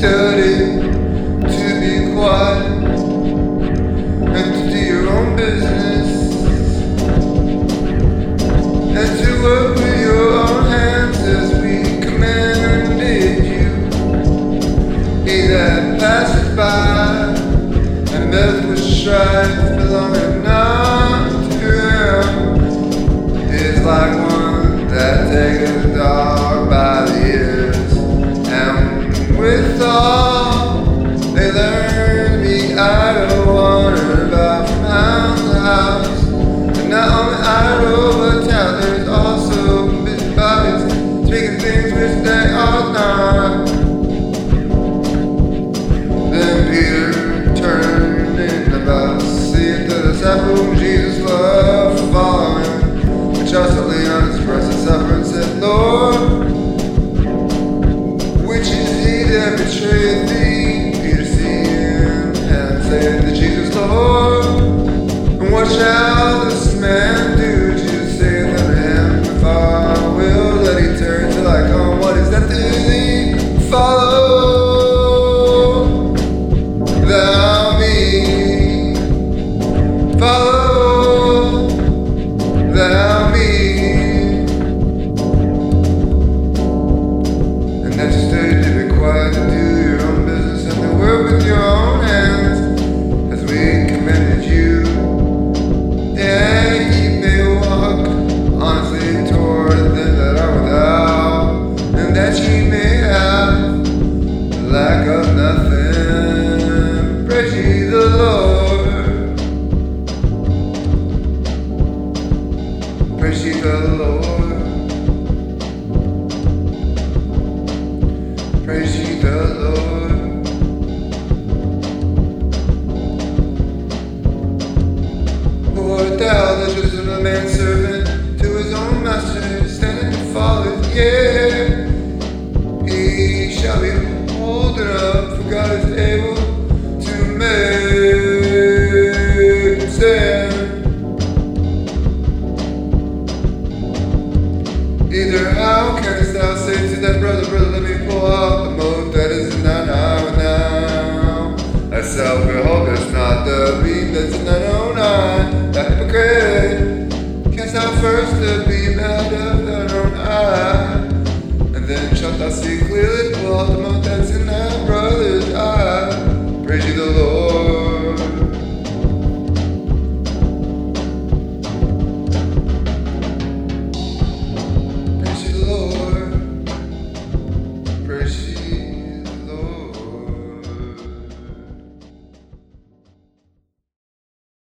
to be quiet. And to do your own business. And to work with your own hands as we commanded you. He that passeth by and met with strife belongeth not to him is like one that taketh they learn me idle wander about from house. And not only idle but tattlers also busybodies speaking things then Peter turned in the whom Jesus and may have lack of nothing. Praise ye the Lord. Praise ye the Lord. Praise ye the Lord. To his own master, standing follow? Yeah. Either how canst thou say to that brother, brother, let me pull out the mode that is now, now, now. I shall oh, behold, us not the beam that's in 909, that hypocrite. Canst thou first the beam out of thine own eye, and then shalt thou see clearly.